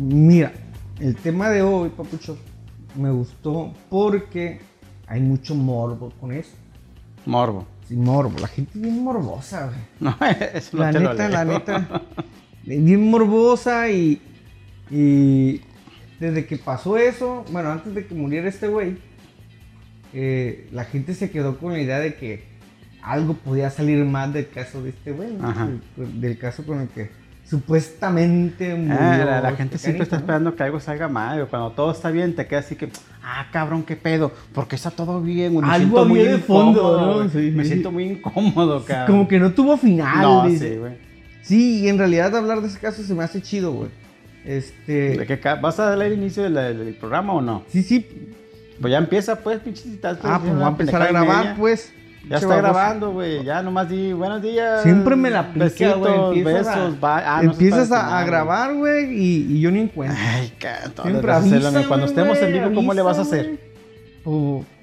Mira, el tema de hoy, papucho, me gustó porque hay mucho morbo con eso. Morbo. Sí, morbo. La gente es bien morbosa, güey. No, eso no La te lo neta, la neta. Bien morbosa y. Y. Desde que pasó eso, bueno, antes de que muriera este güey, eh, la gente se quedó con la idea de que algo podía salir más del caso de este güey, ¿no? Ajá. Del, del caso con el que supuestamente murió. Ah, la, la este gente siempre está esperando que algo salga mal. Cuando todo está bien, te quedas así que, ah, cabrón, qué pedo. Porque está todo bien. Me Algo siento muy de fondo, ¿no? Sí, Me sí. siento muy incómodo, cabrón. Como que no tuvo final. No, dice. sí, güey. Sí, y en realidad hablar de ese caso se me hace chido, güey. Este. ¿De qué ca- ¿Vas a darle el inicio del, del programa o no? Sí, sí. Pues ya empieza, pues, pinche Ah, pues voy a empezar a grabar, pues. Ya está grabando, güey. Ya nomás di buenos días. Siempre me la aplica, güey. Besos, a. Ah, no empiezas a, a filmar, grabar, güey, y, y yo ni encuentro. Ay, cabrón. Siempre Cuando avísame, estemos en vivo, ¿cómo le vas a hacer?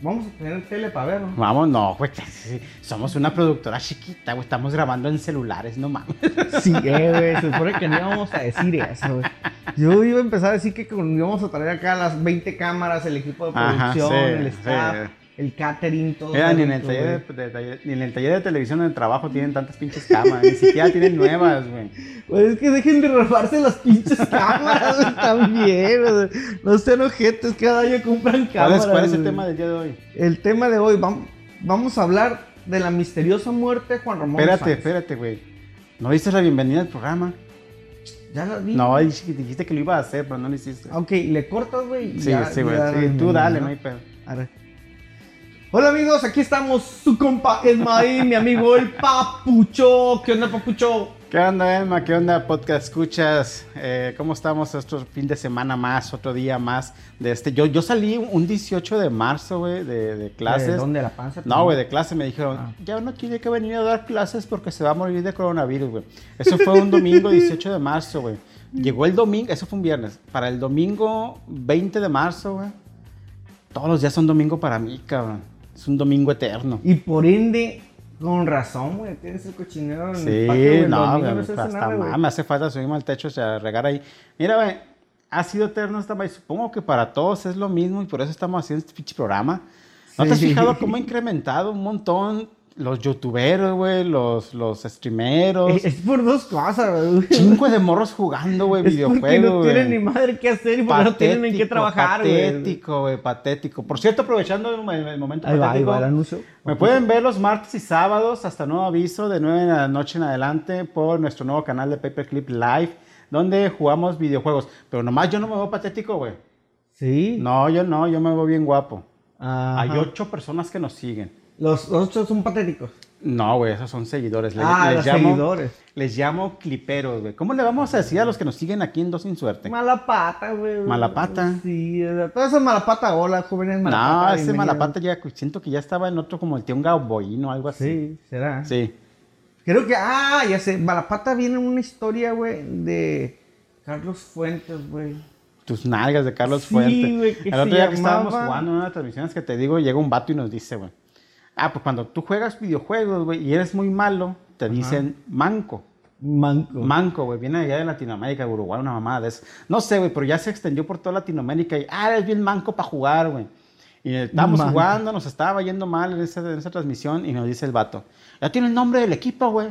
Vamos a tener tele para ver, ¿no? Vamos, no, güey. Somos una productora chiquita, güey. Estamos grabando en celulares, no mames. Sí, eh, güey. Se supone que no íbamos a decir eso, güey. Yo iba a empezar a decir que íbamos a traer acá las 20 cámaras, el equipo de Ajá, producción, sí, el staff, sí. El catering, todo. Mira, ni en, el taller de, de- de- ni en el taller de televisión del trabajo tienen tantas pinches cámaras. Ni siquiera tienen nuevas, güey. Pues es que dejen de robarse las pinches cámaras, güey, también, güey. No sean ojetes, cada año compran ¿Cuál cámaras. es, cuál es el tema del día de hoy? El tema de hoy, vam- vamos a hablar de la misteriosa muerte de Juan Ramón Espérate, Sáenz. espérate, güey. ¿No diste la bienvenida al programa? Ya la vi. No, dijiste que lo iba a hacer, pero no lo hiciste. Ok, le cortas, güey. Sí, ya- sí, güey. sí, tú dale, no hay pedo. Arre. Hola amigos, aquí estamos, su compa Esmaí, mi amigo el Papucho. ¿Qué onda, Papucho? ¿Qué onda, Emma? ¿Qué onda, podcast escuchas? Eh, ¿Cómo estamos? Otro fin de semana más, otro día más de este. Yo, yo salí un 18 de marzo, güey, de, de clases. ¿De dónde la panza? No, güey, de clase me dijeron, Ah. ya no tiene que venir a dar clases porque se va a morir de coronavirus, güey. Eso fue un domingo 18 de marzo, güey. Llegó el domingo, eso fue un viernes. Para el domingo 20 de marzo, güey. Todos los días son domingo para mí, cabrón. Es un domingo eterno. Y por ende, con razón, güey, tienes el cochinero en el Sí, patio, güey, el no, güey, hace hasta nada, güey. me hace falta subirme al techo, o sea, regar ahí. Mira, güey, ha sido eterno esta maíz. Supongo que para todos es lo mismo y por eso estamos haciendo este pinche programa. ¿No te has Sí. fijado cómo ha incrementado un montón los youtuberos, güey, los, los streameros? Es, es por dos cosas, güey. Chingo de morros jugando, güey, porque videojuegos, no güey. tienen ni madre qué hacer y porque no tienen en qué trabajar, güey. Patético, güey, patético. Por cierto, aprovechando el, el momento Ahí va, ahí patético, va el anuncio. me pueden ver los martes y sábados hasta nuevo aviso de 9 de la noche en adelante por nuestro nuevo canal de Paperclip Live, donde jugamos videojuegos. Pero nomás yo no me veo patético, güey. Sí. No, yo no, yo me veo bien guapo. Ajá. Hay ocho personas que nos siguen. Los, los otros son patéticos. No, güey, esos son seguidores. Le- ah, les, los llamo, seguidores. les llamo cliperos, güey. ¿Cómo le vamos a decir a los que nos siguen aquí en Dos Sin Suerte? Mala pata, güey. Mala pata. Sí, toda esa mala pata, hola, jóvenes mala no, ese. Malapata ya siento que ya estaba en otro como el tío Gaboíno o algo así. Sí, será. Sí. Creo que, ah, ya sé, Malapata viene en una historia, güey, de Carlos Fuentes, güey. Tus nalgas de Carlos Sí, Fuente. güey, que El otro día que estábamos jugando en una transmisión, es que te digo, llega un vato y nos dice, güey. Ah, pues cuando tú juegas videojuegos, güey, y eres muy malo, te dicen manco. Manco. Manco, güey, viene allá de Latinoamérica, Uruguay, una mamada de eso. No sé, güey, pero ya se extendió por toda Latinoamérica y, ah, eres bien manco para jugar, güey. Y estábamos jugando, nos estaba yendo mal en esa, en esa transmisión y nos dice el vato, ya tiene el nombre del equipo, güey.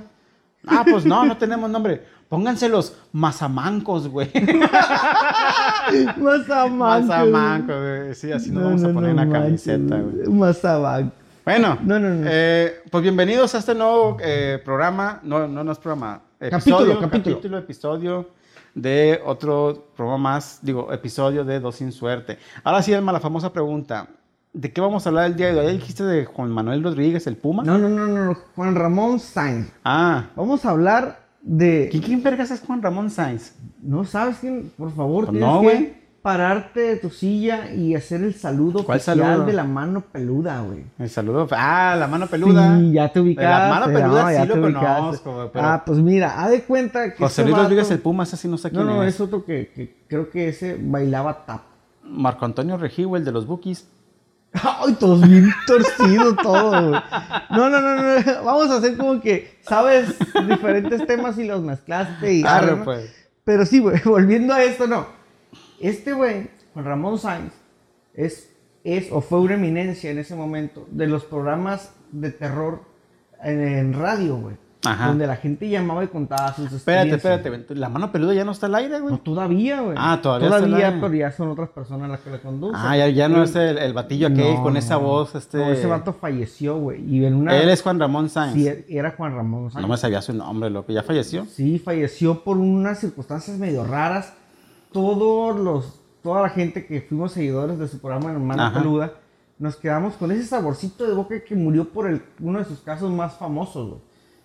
Ah, pues no, no tenemos nombre. Pónganse los mazamancos, güey. Mazamanco. Mazamancos, güey. Sí, así nos vamos a poner en la camiseta, güey. Mazamanco. Bueno, No, no, no. eh, pues bienvenidos a este nuevo eh, programa. No, no, no es programa. Capítulo, capítulo. episodio de otro programa más. Digo, episodio de Dos Sin Suerte. Ahora sí, Alma, la famosa pregunta. ¿De qué vamos a hablar el día de hoy? ¿Ya dijiste de Juan Manuel Rodríguez, el Puma? No, no, no, no, Juan Ramón Sainz. Ah, Vamos a hablar de... ¿quién, quién vergas es Juan Ramón Sainz? ¿No sabes quién? Por favor, Pues no, que güey. Pararte de tu silla y hacer el saludo ¿Cuál oficial saludo? de la mano peluda, güey. El saludo. Ah, la mano peluda. Sí, ya te ubicaste. La mano peluda no, sí ya lo conozco, güey, pero- Ah, pues mira, haz de cuenta que... José este Luis Rodríguez, el Puma, ese sí no sé No, quién no, es. es otro que, que creo que ese bailaba tap. Marco Antonio Regío, el de los Bookies. Ay, todos bien torcido todo. No, no, no, no. Vamos a hacer como que sabes diferentes temas y los mezclaste y ¿no? pues. Pero sí, güey, volviendo a esto, no. Este güey, Juan Ramón Sainz, es, es o fue una eminencia en ese momento de los programas de terror en, en radio, güey. Ajá. Donde la gente llamaba y contaba sus Espérate, experiencias. espérate. La mano peluda ya no está al aire, güey. No, todavía, güey. Ah, todavía está Todavía, al aire. pero ya son otras personas las que le conducen. Ah, ya, ya no es el, el batillo aquel No, con esa voz. Este... No, ese vato falleció, güey. Y en una... Él es Juan Ramón Sáenz. Sí, era Juan Ramón Sáenz. No me sabía su nombre, loco. ¿Ya falleció? Sí, falleció por unas circunstancias medio raras. Todos los, toda la gente que fuimos seguidores de su programa Ajá. Peluda, nos quedamos con ese saborcito de boca que murió por el, uno de sus casos más famosos, güey.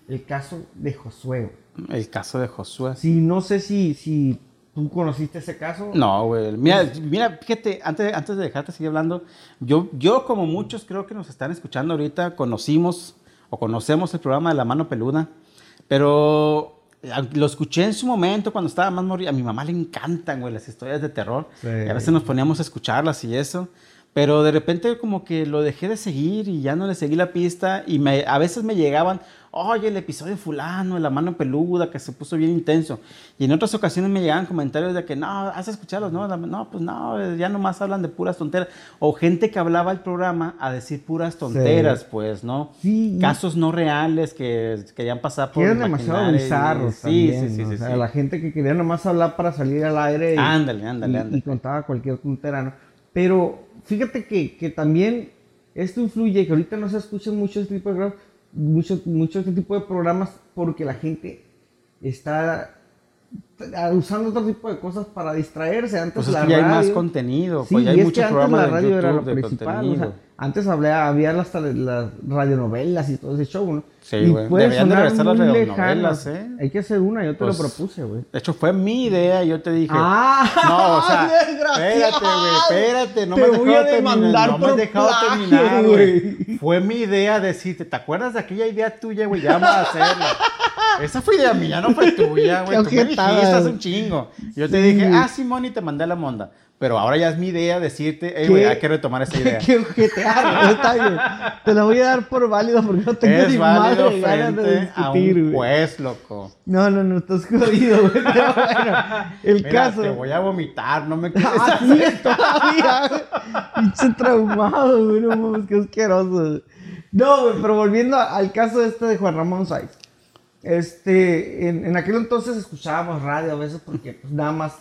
El caso de Josué, güey. El caso de Josué. Sí, no sé si, si tú conociste ese caso. No, güey. Mira, mira, fíjate, antes, antes de dejarte seguir hablando, yo, yo como muchos creo que nos están escuchando ahorita, conocimos o conocemos el programa de La Mano Peluda, pero lo escuché en su momento cuando estaba más morrido. A mi mamá le encantan, güey, las historias de terror. Sí. Y a veces nos poníamos a escucharlas y eso. Pero de repente como que lo dejé de seguir y ya no le seguí la pista y me, a veces me llegaban, oye, el episodio de fulano, la mano peluda, que se puso bien intenso. Y en otras ocasiones me llegaban comentarios de que, no, has escuchado, no, no, pues no, ya nomás hablan de puras tonteras. O gente que hablaba el programa a decir puras tonteras, pues, ¿no? Sí, Casos no reales que querían pasar por eran demasiado bizarros Sí, también, sí, sí, ¿no? sí, O sea, la gente que quería nomás hablar para salir al aire y, Ándale, ándale, y- ándale. y contaba cualquier tontera, ¿no? Pero fíjate que, que también esto influye, que ahorita no se escuchan mucho este tipo de programas, mucho, mucho este tipo de programas porque la gente está usando otro tipo de cosas para distraerse. Antes Pues es la ya hay más radio- contenido, Sí, pues ya hay muchos programas la de radio era lo YouTube de principal. o sea, contenido. Antes hablaba, había las, las radionovelas y todo ese show, ¿no? Sí, güey. Deberían de regresar las radionovelas. ¿eh? Hay que hacer una, yo te Pues, lo propuse, güey. De hecho, fue mi idea y yo te dije. ¡Ah! No, o sea, espérate, güey, espérate, no Te me has voy dejado a terminar. No me has dejado terminar, güey. güey. Fue mi idea decirte, ¿te acuerdas de aquella idea tuya, güey? Ya vamos a hacerla. Esa fue idea mía, no fue tuya, güey. Tú me dijiste hace un chingo. Yo te dije, ah, Simón, y te mandé la monda. Pero ahora ya es mi idea decirte, hey, güey, hay que retomar esa idea. Qué güey, está bien. Te la voy a dar por válido porque no tengo Es ni madre ganas de discutir, güey. juez, loco. No, no, no, estás jodido, güey. Pero bueno, el Mira, caso. te voy a vomitar, no me Ah, sí, todavía, güey. Pinche traumado, güey. No mames, qué asqueroso. No, güey, pero volviendo al caso este de Juan Ramón Sáenz. Este, en, en aquel entonces escuchábamos radio a veces porque pues, nada más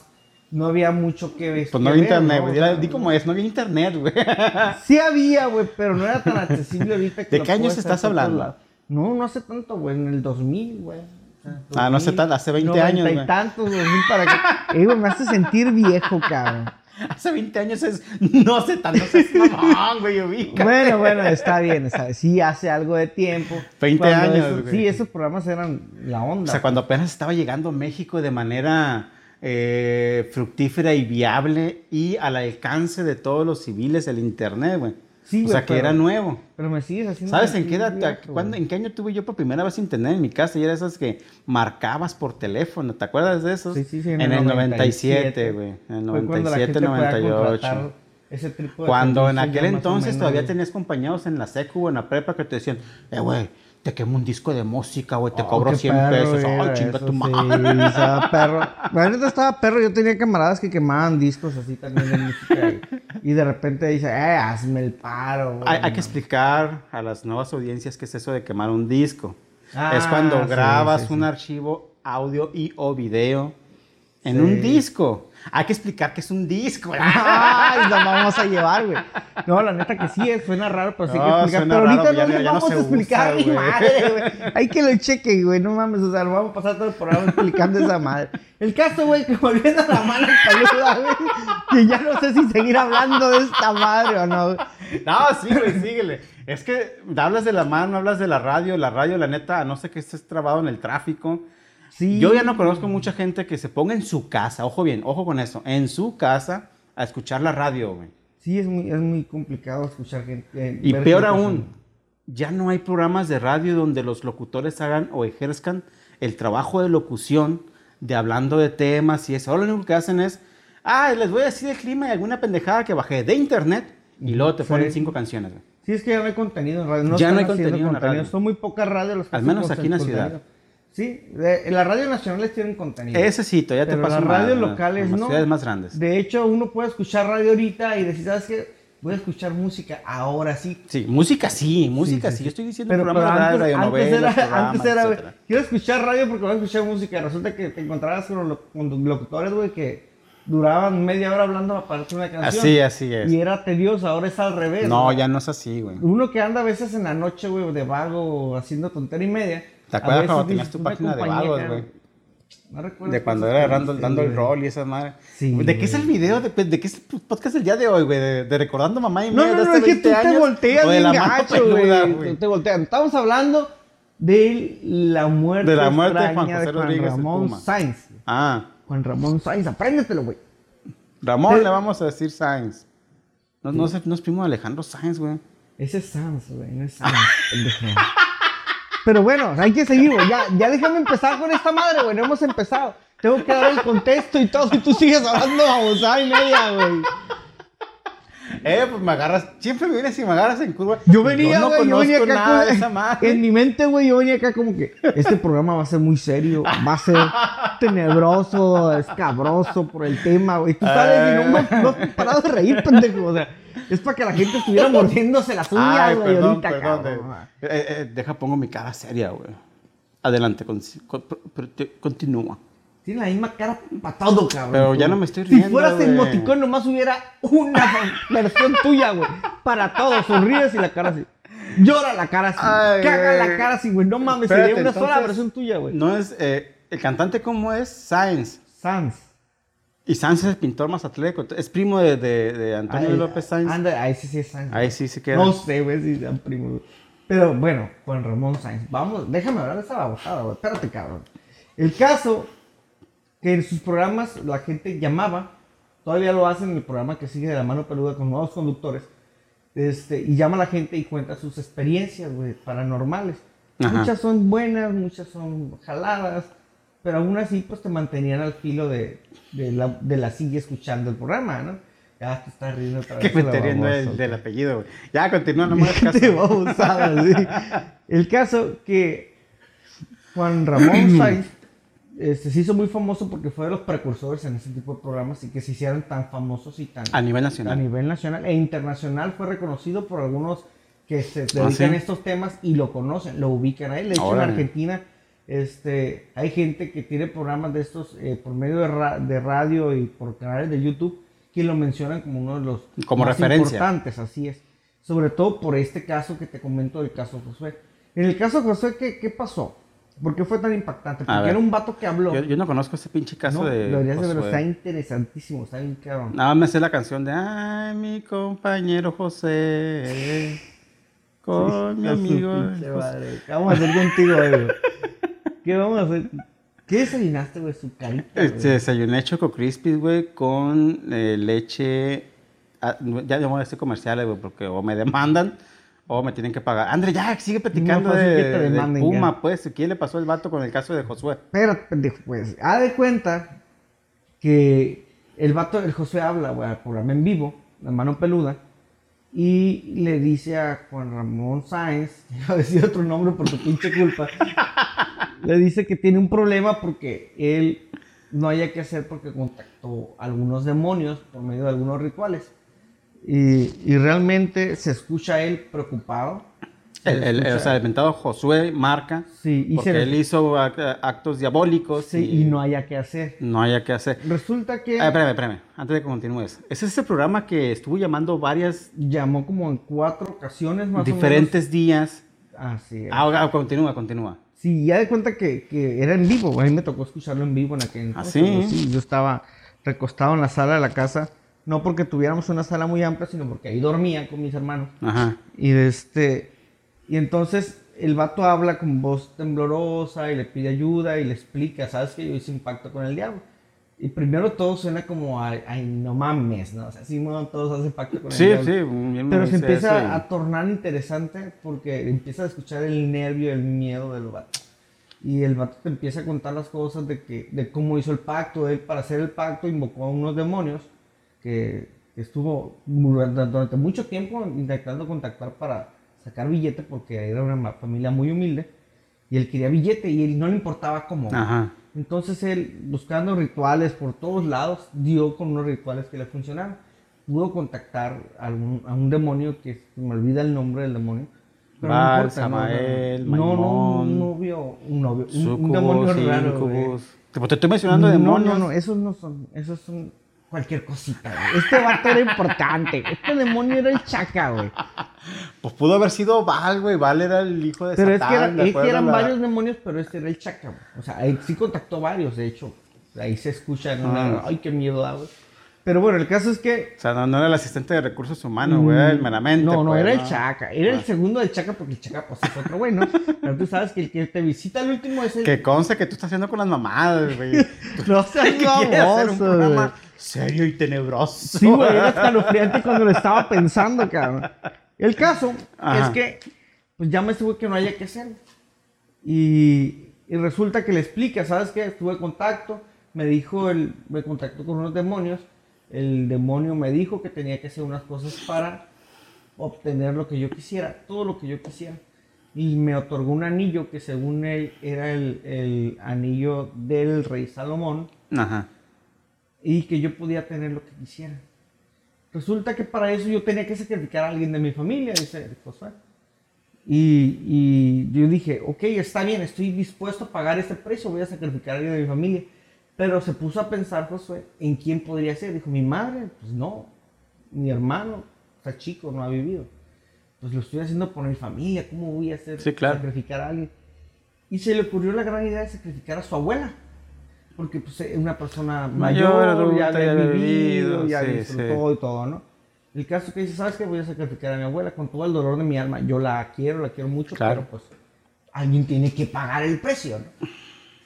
no había mucho que ver. Pues no había internet, ¿no? güey. O sea, Dile- Di como es, no había internet, güey. Sí había, güey, pero no era tan accesible ahorita. que ¿De qué años estás hablando? No, no hace tanto, güey, en el 2000, güey. O sea, Ah, no hace 2000, tanto, hace 20 noventa años, y güey. tantos, 2000 para que... Eh, güey, me hace sentir viejo, cabrón. Hace 20 años es. No sé tanto, no sé, mamón, güey, ubica. Bueno, bueno, está bien, está bien. Sí, hace algo de tiempo. 20 Cuando años, güey. sí, esos programas eran la onda. O sea, cuando apenas estaba llegando a México de manera eh, fructífera y viable y al alcance de todos los civiles el internet, güey. Sí, o sea, que pero- era nuevo. Pero me sigues haciendo. ¿Sabes en qué edad, viejo, cuándo- en qué año tuve yo por primera vez internet en mi casa? Y era esas que marcabas por teléfono, ¿te acuerdas de esos? Sí, sí, sí, en, el 97, güey. En el Fue cuando la 97, gente podía 98. contratar ese tipo de Cuando en aquel entonces todavía tenías compañeros en la secu o en la prepa que te decían, eh, güey, te quemo un disco de música, güey, te Oh, cobro qué 100 perro pesos. Ay, chinga eso, tu sí, madre. estaba perro. La neta estaba perro. Yo tenía camaradas que quemaban discos así también de música. Y, y de repente dice, eh, hazme el paro. güey". Hay, hay que explicar a las nuevas audiencias qué es eso de quemar un disco. Ah, es cuando sí, grabas sí, sí. un archivo audio y o video en Sí. un disco. Hay que explicar que es un disco. Ay, vamos a llevar, güey. No, la neta que sí, suena raro, pero sí hay que explicar. Pero ahorita raro, ya- no vamos a explicar usa, güey. madre, güey. Hay que lo chequen, güey. No mames, o sea, lo vamos a pasar todo el programa explicando esa madre. El caso, güey, que volviendo a la mano peluda, güey, que ya no sé si seguir hablando de esta madre o no. No, sí, güey, síguele. Es que hablas de la mano, hablas de la radio. La radio, la neta, no sé que estés trabado en el tráfico. Sí. Yo ya no conozco mucha gente que se ponga en su casa, ojo bien, ojo con eso, en su casa a escuchar la radio, güey. Sí, es muy, es muy complicado escuchar gente. eh, Y peor aún, ya no hay programas de radio donde los locutores hagan o ejerzcan el trabajo de locución de hablando de temas y eso. Ahora lo único que hacen es, ah, les voy a decir el clima y alguna pendejada que bajé de internet y luego te Sí. ponen cinco canciones, güey. Sí, es que ya no hay contenido en radio. No Ya no hay contenido en radio. Son muy pocas radios las que Al menos aquí en la ciudad. Sí, de- las radios nacionales tienen contenido. Ese sí, todavía te pasa las radios locales no. ciudades más grandes. De hecho, uno puede escuchar radio ahorita y decir, ¿sabes qué? Voy a escuchar música ahora sí. Sí, música sí, música sí, sí. sí. Yo estoy diciendo Pero, programas pero de radio, antes novelas, era, programas, antes era, etcétera. quiero escuchar radio porque voy a escuchar música. Resulta que te encontrabas con, los, con los locutores, güey, que duraban media hora hablando para una canción. Así, así es. Y era tedioso, ahora es al revés. No, güey. ya no es así, güey. Uno que anda a veces en la noche, güey, de vago, haciendo tontería y media. ¿Te acuerdas cuando tenías tu página de vagos, güey? No recuerdo. De cuando era dando, dice, dando el rol y esa madre. Sí, ¿De qué es el video? ¿De, de qué es el podcast del día de hoy, güey? ¿De, de recordando mamá y No, media no, de no, hace es que 20 tú te años? volteas ¿O de la peluda, güey. güey? Te volteas. Estamos hablando de la muerte De la muerte de Juan José Rodríguez, el Ramón Puma. Sainz. Ah, Juan Ramón Sainz, apréndetelo, güey. Ramón Eh. le vamos a decir Sainz. No, no, sé, no es primo de Alejandro Sainz, güey. Ese es Sanz, güey, no es Sanz, pendejo. Pero bueno, hay que seguir, güey. Ya, ya déjame empezar con esta madre, güey. No hemos empezado. Tengo que dar el contexto y todo, y tú sigues hablando babosada y media, güey. Eh, pues me agarras, siempre me vienes y me agarras en curva. Yo venía, güey, yo venía acá nada con- de esa madre. En mi mente, güey, yo venía acá como que este programa va a ser muy serio, va a ser tenebroso, escabroso por el tema, güey. Tú sabes, y no, no, no has parado de reír, pendejo. O sea, es para que la gente estuviera mordiéndose las uñas, güey, ahorita, perdón. cabrón. eh, eh, eh, deja, pongo mi cara seria, güey. Adelante, con- con- continúa. Tiene la misma cara para todo, cabrón. Pero ya no me estoy Si riendo, fueras güey. emoticón, nomás hubiera una versión tuya, güey. Para todo, sonríes y la cara así. Llora la cara así. Ay, caga la cara así, güey. No mames, Espérate, sería una sola versión tuya, güey. No es, eh, el cantante cómo es, Sainz. Sanz. Y Sainz es el pintor más atlético. Es primo de, de, de Antonio Ay, López Sainz. Anda, ahí sí, sí es Sainz. Ahí sí se queda. No sé, güey, si sean primos. Pero bueno, Juan Ramón Sainz. Vamos, déjame hablar de esa babosada, güey. Espérate, cabrón. El caso que en sus programas la gente llamaba, todavía lo hacen en el programa que sigue de la mano peluda con nuevos conductores, este, y llama a la gente y cuenta sus experiencias, güey, paranormales. Ajá. Muchas son buenas, muchas son jaladas, pero aún así, pues te mantenían al filo de, de, la, de la silla escuchando el programa, ¿no? Ya te estás riendo otra vez. Que me estoy riendo del, apellido, güey. Ya, continúa, no caso. Sí. El caso que Juan Ramón Sainz este, se hizo muy famoso porque fue de los precursores en ese tipo de programas y que se hicieron tan famosos y tan A nivel a nacional. nivel nacional e internacional fue reconocido por algunos que se Ah, dedican ¿sí? a estos temas y lo conocen, lo ubican a él. De hecho, en Argentina este, hay gente que tiene programas de estos eh, por medio de, ra- de radio y por canales de YouTube que lo mencionan como uno de los Como más referencia. importantes, así es. Sobre todo por este caso que te comento del caso Josué. En el caso Josué, ¿qué, qué pasó? ¿Por qué fue tan impactante? Porque ver. era un vato que habló. Yo, yo no conozco ese pinche caso no, de. deberías de Josué. está interesantísimo, está bien cabrón. Nada más me sé la canción de Ay, mi compañero José. Con mi amigo. pinche José. madre. ¿Qué vamos a hacer contigo güey? ¿Qué vamos a hacer? ¿Qué desayunaste, güey? Su carita. güey? Este, desayuné Choco Crispies, güey, con eh, leche. ah, ya no voy a hacer comerciales, güey, porque o me demandan o me tienen que pagar. André, ya, sigue platicando No, pues, de, Puma, ya. pues. ¿Qué le pasó al vato con el caso de Josué? Espérate, pendejo, pues. Haz de cuenta que el vato, el José habla, güey, al programa en vivo, la mano peluda, y le dice a Juan Ramón Sáenz, iba a decir otro nombre por tu pinche culpa, le dice que tiene un problema porque él no haya que hacer porque contactó a algunos demonios por medio de algunos rituales. Y, y realmente se escucha a él preocupado. El, el- escucha- o sea, el inventado Josué marca. Sí, y porque se- él hizo ac- actos diabólicos sí, y no haya que hacer. no haya que hacer. Resulta que... Ah, espérame, espérame, antes de que continúes. Es ese programa que estuvo llamando varias llamó como en cuatro ocasiones más diferentes días. o menos. Así es. Ah, ah, continúa, continúa. Sí, ya de cuenta que, que era en vivo. A mí me tocó escucharlo en vivo en aquel ¿Ah, entonces. sí? güey, sí, yo estaba recostado en la sala de la casa. No porque tuviéramos una sala muy amplia, sino porque ahí dormía con mis hermanos. Ajá. Y este y entonces el vato habla con voz temblorosa y le pide ayuda y le explica, sabes que yo hice un pacto con el diablo. Y primero todo suena como ay, ay, no mames, ¿no? O sea, sí, todos hacen pacto con Sí, el diablo. sí. me Pero se empieza eso y- a tornar interesante porque empieza a escuchar el nervio, el miedo del vato. Y el vato te empieza a contar las cosas de, que, de cómo hizo el pacto. Él, para hacer el pacto, invocó a unos demonios que, que estuvo durante mucho tiempo intentando contactar para sacar billete porque era una familia muy humilde. Y él quería billete y él no le importaba cómo. Ajá. Entonces él, buscando rituales por todos lados, dio con unos rituales que le funcionaron. Pudo contactar a, algún- a un demonio que se me olvida el nombre del demonio. Pero no importa, no, no, Samael, no, no, Maimón, un novio, un novio, un, un demonio raro. Pues te estoy mencionando No, demonios. no, no, esos no son, esos son cualquier cosita. güey. Este vato era importante. Este demonio era el chaca, güey. Pues pudo haber sido Val, güey. Val era el hijo de Pero es Satán. que, era- ¿de es que acuerdo? eran La- varios demonios, pero este era el chaca, güey. O sea, él sí contactó varios, de hecho. Ahí se escucha en una... Ah. Ay, qué miedo da, güey. Pero bueno, el caso es que... O sea, no, no era el asistente de recursos humanos, güey. Era el meramente. No, no, pues, era el. Chaca. Era el Ah. segundo del Chaca porque el Chaca pues es otro güey, ¿no? Pero tú sabes que el que te visita el último es el... Que conste que tú estás haciendo con las mamadas, güey. No seas baboso. Serio y tenebroso. Sí, güey, era escalofriante cuando lo estaba pensando, cabrón. El caso Ajá. es que, pues llama este güey que no haya que hacer. Y, y resulta que le explica, ¿sabes qué? Estuve en contacto, me dijo, el, me contactó con unos demonios. El demonio me dijo que tenía que hacer unas cosas para obtener lo que yo quisiera, todo lo que yo quisiera. Y me otorgó un anillo que según él era el, el anillo del rey Salomón Ajá. Y que yo podía tener lo que quisiera. Resulta que para eso yo tenía que sacrificar a alguien de mi familia, dice Josué. Y, y yo dije, ok, está bien, estoy dispuesto a pagar ese precio, voy a sacrificar a alguien de mi familia. Pero se puso a pensar Josué en quién podría ser. Dijo, mi madre, pues no, mi hermano, está chico, no ha vivido. Pues lo estoy haciendo por mi familia, ¿cómo voy a hacer Sí, claro. sacrificar a alguien? Y se le ocurrió la gran idea de sacrificar a su abuela. Porque pues es una persona Mayor, mayor, ya había vivido, ya sí, disfrutó y todo, ¿no? El caso que dice, ¿sabes qué? Voy a sacrificar a mi abuela con todo el dolor de mi alma. Yo la quiero, la quiero mucho, Claro. pero pues alguien tiene que pagar el precio, ¿no?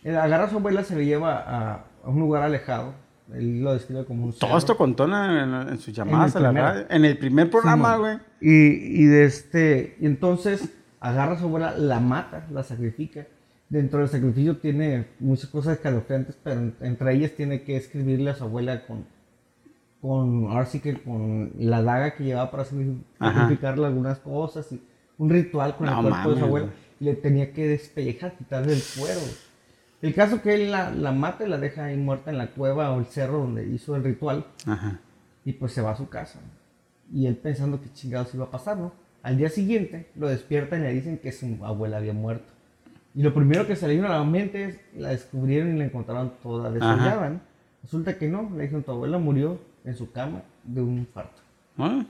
Él agarra a su abuela, se le lleva a, a un lugar alejado. Él lo describe como un Todo cerro. esto contó en, en- sus llamadas a la radio. En el primer programa, güey. Y, y de este, y entonces agarra a su abuela, la mata, la sacrifica. Dentro del sacrificio tiene muchas cosas escalofriantes, pero en- entre ellas tiene que escribirle a su abuela con, con, ahora sí que con la daga que llevaba para sacrificarle algunas cosas y un ritual con el No cuerpo de su abuela. Y le tenía que despellejar, quitarle el cuero. El caso que él la, la mata y la deja ahí muerta en la cueva o el cerro donde hizo el ritual. Ajá. Y pues se va a su casa. Y él pensando que chingados iba a pasar, ¿no? Al día siguiente lo despiertan y le dicen que su abuela había muerto. Y lo primero que se le vino a la mente es, la descubrieron y la encontraron toda desollada, ¿no? Resulta que no, le dijeron, tu abuela murió en su cama de un infarto. Ah,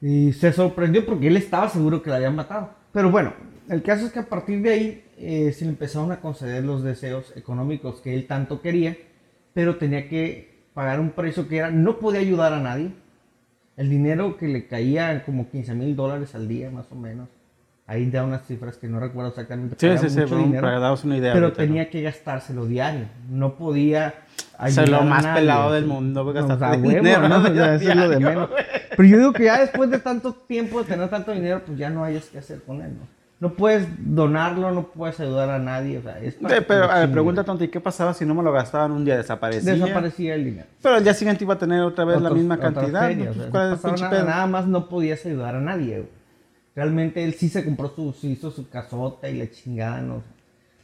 Y se sorprendió porque él estaba seguro que la habían matado. Pero bueno, el caso es que a partir de ahí eh, se le empezaron a conceder los deseos económicos que él tanto quería, pero tenía que pagar un precio que era, no podía ayudar a nadie. El dinero que le caía como 15 mil dólares al día, más o menos. Ahí da unas cifras que no recuerdo exactamente. Sí, sí, sí, mucho bueno, dinero, para daros una idea. pero ahorita, tenía ¿no? que gastárselo diario. No podía O sea, lo más nadie. pelado del mundo, güey, No, gastar huevo, dinero, ¿no? Ya, eso es lo de menos. Pero yo digo que ya después de tanto tiempo de tener tanto dinero, pues ya no hayas que hacer con él, ¿no? No puedes donarlo, no puedes ayudar a nadie, o sea, es para Sí, pero, a ver, pregunta tonta, ¿y qué pasaba si no me lo gastaban un día? ¿Desaparecía? Desaparecía el dinero. Pero al día siguiente iba a tener otra vez la Otros- misma otras cantidad. ferias, ¿no? o Pues, sea, ¿Cuál no nada, nada más no podías ayudar a nadie, güey. Realmente él sí se compró su, se hizo su casota y la chingada, no.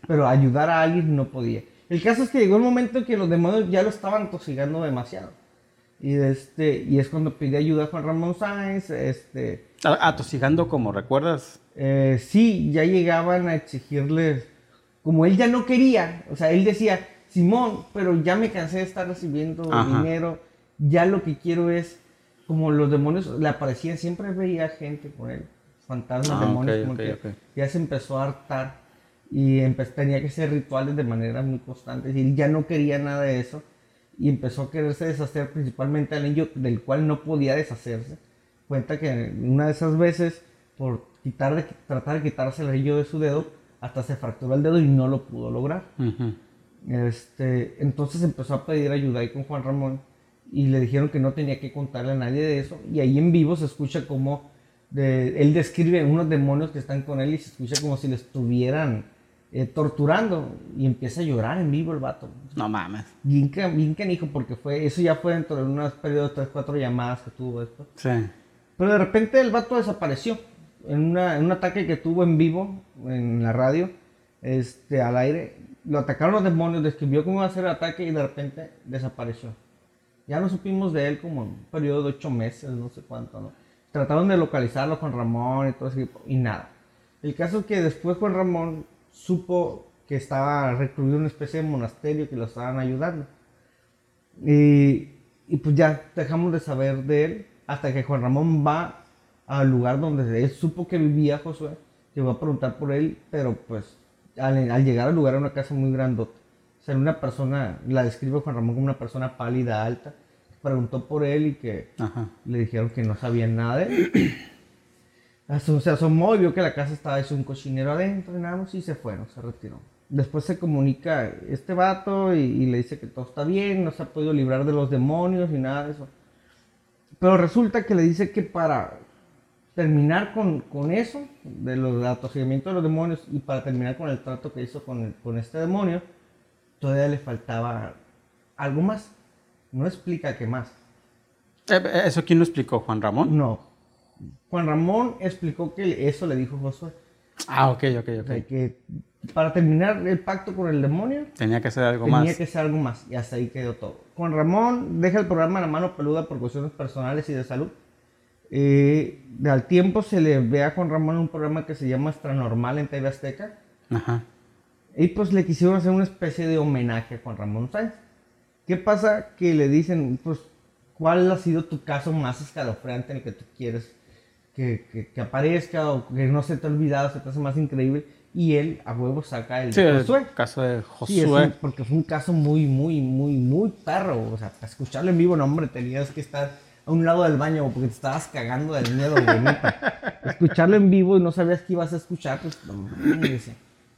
Pero ayudar a alguien no podía. El caso es que llegó el momento en que los demonios ya lo estaban tosigando demasiado. Y, este, y es cuando pide ayuda a Juan Ramón Sáenz, este, Atosigando como, ¿recuerdas? eh, sí, ya llegaban a exigirles, como él ya no quería, o sea, él decía, Simón, pero ya me cansé de estar recibiendo Ajá. dinero, ya lo que quiero es, como los demonios le aparecían, siempre veía gente con él, fantasmas, Ah, demonios, como ok, que ya se empezó a hartar y tenía que hacer rituales de manera muy constante, y ya no quería nada de eso, y empezó a quererse deshacer principalmente al anillo del cual no podía deshacerse. Cuenta que una de esas veces, por quitar de, tratar de quitarse el anillo de su dedo, hasta se fracturó el dedo y no lo pudo lograr. Este, entonces empezó a pedir ayuda ahí con Juan Ramón y le dijeron que no tenía que contarle a nadie de eso. Y ahí en vivo se escucha como de- él describe unos demonios que están con él y se escucha como si le estuvieran eh, torturando y empieza a llorar en vivo el vato. No mames. Bien, bien canijo porque fue, eso ya fue dentro de unos periodos de 3, 4 llamadas que tuvo esto. Sí. Pero de repente el vato desapareció. En, una- en un ataque que tuvo en vivo en la radio, este, al aire. Lo atacaron los demonios, describió cómo iba a hacer el ataque y de repente desapareció. Ya no supimos de él como un periodo de ocho meses, no sé cuánto, ¿no? Trataron de localizarlo con Ramón y todo eso y nada. El caso es que después Juan Ramón supo que estaba recluido en una especie de monasterio que lo estaban ayudando. Y, y pues ya dejamos de saber de él hasta que Juan Ramón va al lugar donde él supo que vivía Josué, llegó a preguntar por él, pero pues al, llegar al lugar era una casa muy grandota. O sea, una persona, la describe Juan Ramón como una persona pálida, alta, preguntó por él y que le dijeron que no sabían nada de él. Se asomó y vio que la casa estaba hecho un cochinero adentro y nada más y se fueron, se retiró. Después se comunica este vato y, le dice que todo está bien, no se ha podido librar de los demonios y nada de eso. Pero resulta que le dice que para terminar con, con eso, de los de de los demonios, y para terminar con el trato que hizo con, con este demonio, todavía le faltaba algo más. No explica qué más. Eh, eh, ¿Eso quién lo explicó? ¿Juan Ramón? No. Juan Ramón explicó que eso le dijo Josué. Ah, ok, ok, ok. que para terminar el pacto con el demonio. Tenía que ser algo más. Tenía que ser algo más. Y hasta ahí quedó todo. Juan Ramón deja el programa en la mano peluda por cuestiones personales y de salud. Eh, al tiempo se le ve a Juan Ramón un programa que se llama Normal en TV Azteca. Ajá. Y pues le quisieron hacer una especie de homenaje a Juan Ramón Sáenz. ¿Qué pasa? Que le dicen, pues, ¿cuál ha sido tu caso más escalofriante en el que tú quieres que, que, aparezca o que no se te ha olvidado, se te hace más increíble? Y él a huevo saca el de Josué. El caso de Josué. porque fue un caso muy, muy, muy, muy perro. O sea, para escucharlo en vivo, no, hombre, tenías que estar a un lado del baño porque te estabas cagando del miedo, güey. Escucharlo en vivo y no sabías que ibas a escuchar, pues, no, de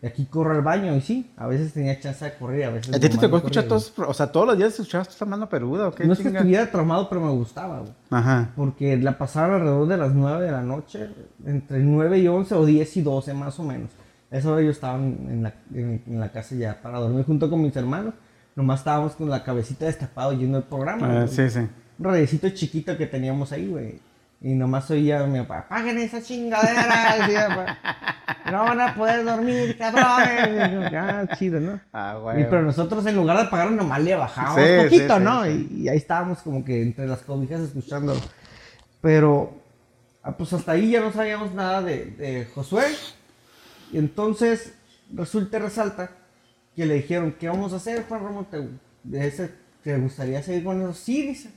aquí corro al baño y sí, a veces tenía chance de correr, a veces. ¿A ti te tocó escuchar todos, o sea, todos los días escuchabas esta mano peruda o qué? No es que estuviera traumado, pero me gustaba, güey. Ajá. Porque la pasaba alrededor de las 9 de la noche, entre 9 y 11 o 10 y 12 más o menos. Eso yo estaba en la, en, la casa ya para dormir junto con mis hermanos. Nomás estábamos con la cabecita destapada yendo el programa. Ah, sí, sí un radiocito chiquito que teníamos ahí, güey. Y nomás oía mi papá, apaguen esa chingadera. no van a poder dormir, cabrones. Ah, chido, ¿no? Ah, güey. Y, pero nosotros en lugar de apagarlo, nomás le bajábamos un poquito, ¿no? Y, ahí estábamos como que entre las cobijas escuchándolo. Pero, ah, pues hasta ahí ya no sabíamos nada de, de Josué. Y entonces, resulta y resalta que le dijeron, ¿qué vamos a hacer, Juan Ramón? ¿Te, de ese, ¿te gustaría seguir con eso? Sí, dice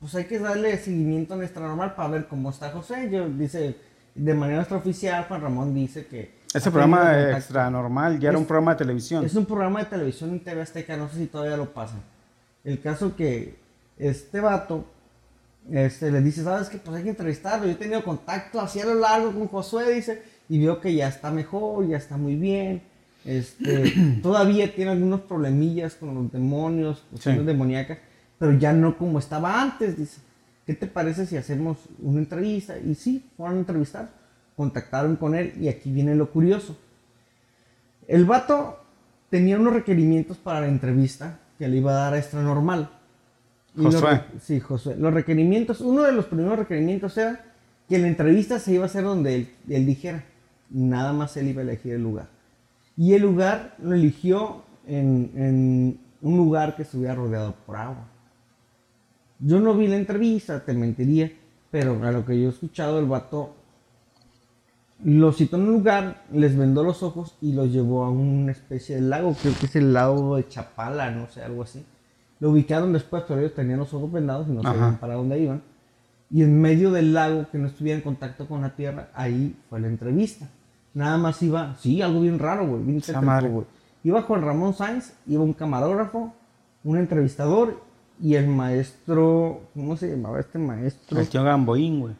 pues hay que darle seguimiento a nuestra normal para ver cómo está José. Yo dice, de manera extraoficial, Juan Ramón dice que... Ese programa extra normal, ya era un programa de televisión. Es un programa de televisión en TV Azteca, no sé si todavía lo pasan. El caso que este vato este, le dice, ¿sabes qué? Pues hay que entrevistarlo. Yo he tenido contacto así a lo largo con Josué, dice, y veo que ya está mejor, ya está muy bien. Este, todavía tiene algunos problemillas con los demonios, cuestiones demoníacas pero ya no como estaba antes, dice. ¿Qué te parece si hacemos una entrevista? Y sí, fueron a entrevistar, contactaron con él y aquí viene lo curioso. El vato tenía unos requerimientos para la entrevista que le iba a dar a Extra Normal. Josué. sí, Josué. Los requerimientos, uno de los primeros requerimientos era que la entrevista se iba a hacer donde él, dijera. Nada más él iba a elegir el lugar. Y el lugar lo eligió en, en un lugar que estuviera rodeado por agua. Yo no vi la entrevista, te mentiría, pero a lo que yo he escuchado, el vato lo citó en un lugar, les vendó los ojos y los llevó a una especie de lago, creo que es el lago de Chapala, no sé, algo así. Lo ubicaron después, pero ellos tenían los ojos vendados y no sabían para dónde iban. Y en medio del lago, que no estuviera en contacto con la tierra, ahí fue la entrevista. Nada más iba, sí, algo bien raro, güey, bien güey. Iba Juan Ramón Sáenz, iba un camarógrafo, un entrevistador y el maestro, ¿cómo se llamaba este maestro? El tío Gamboín, güey.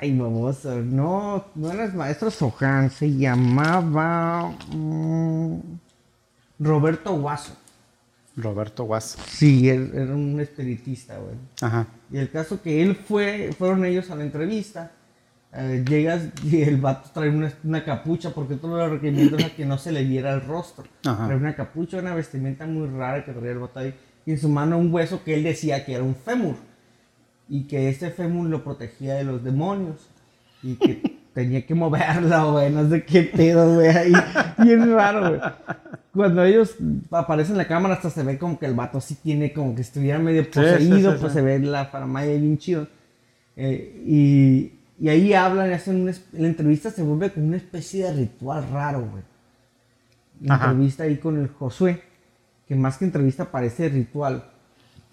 Ay, baboso. No, no era el maestro Sohan, se llamaba mm, Roberto Guaso. Roberto Guaso. Sí, él era un espiritista, güey. Ajá. Y el caso que él fue, fueron ellos a la entrevista. Eh, llegas y el vato trae una, capucha porque todos los requerimientos a que no se le viera el rostro. Ajá. Trae una capucha, una vestimenta muy rara que traía el vato ahí y en su mano un hueso que él decía que era un fémur y que ese fémur lo protegía de los demonios y que tenía que moverla, güey, no sé qué pedo, güey, ahí, bien raro, güey. Cuando ellos aparecen en la cámara hasta se ve como que el vato sí tiene como que estuviera medio sí, poseído, sí, pues se ve la faramaya bien chido. Eh, y, y ahí hablan hacen una, la entrevista se vuelve como una especie de ritual raro, güey. Entrevista ahí con el Josué, que más que entrevista parece ritual.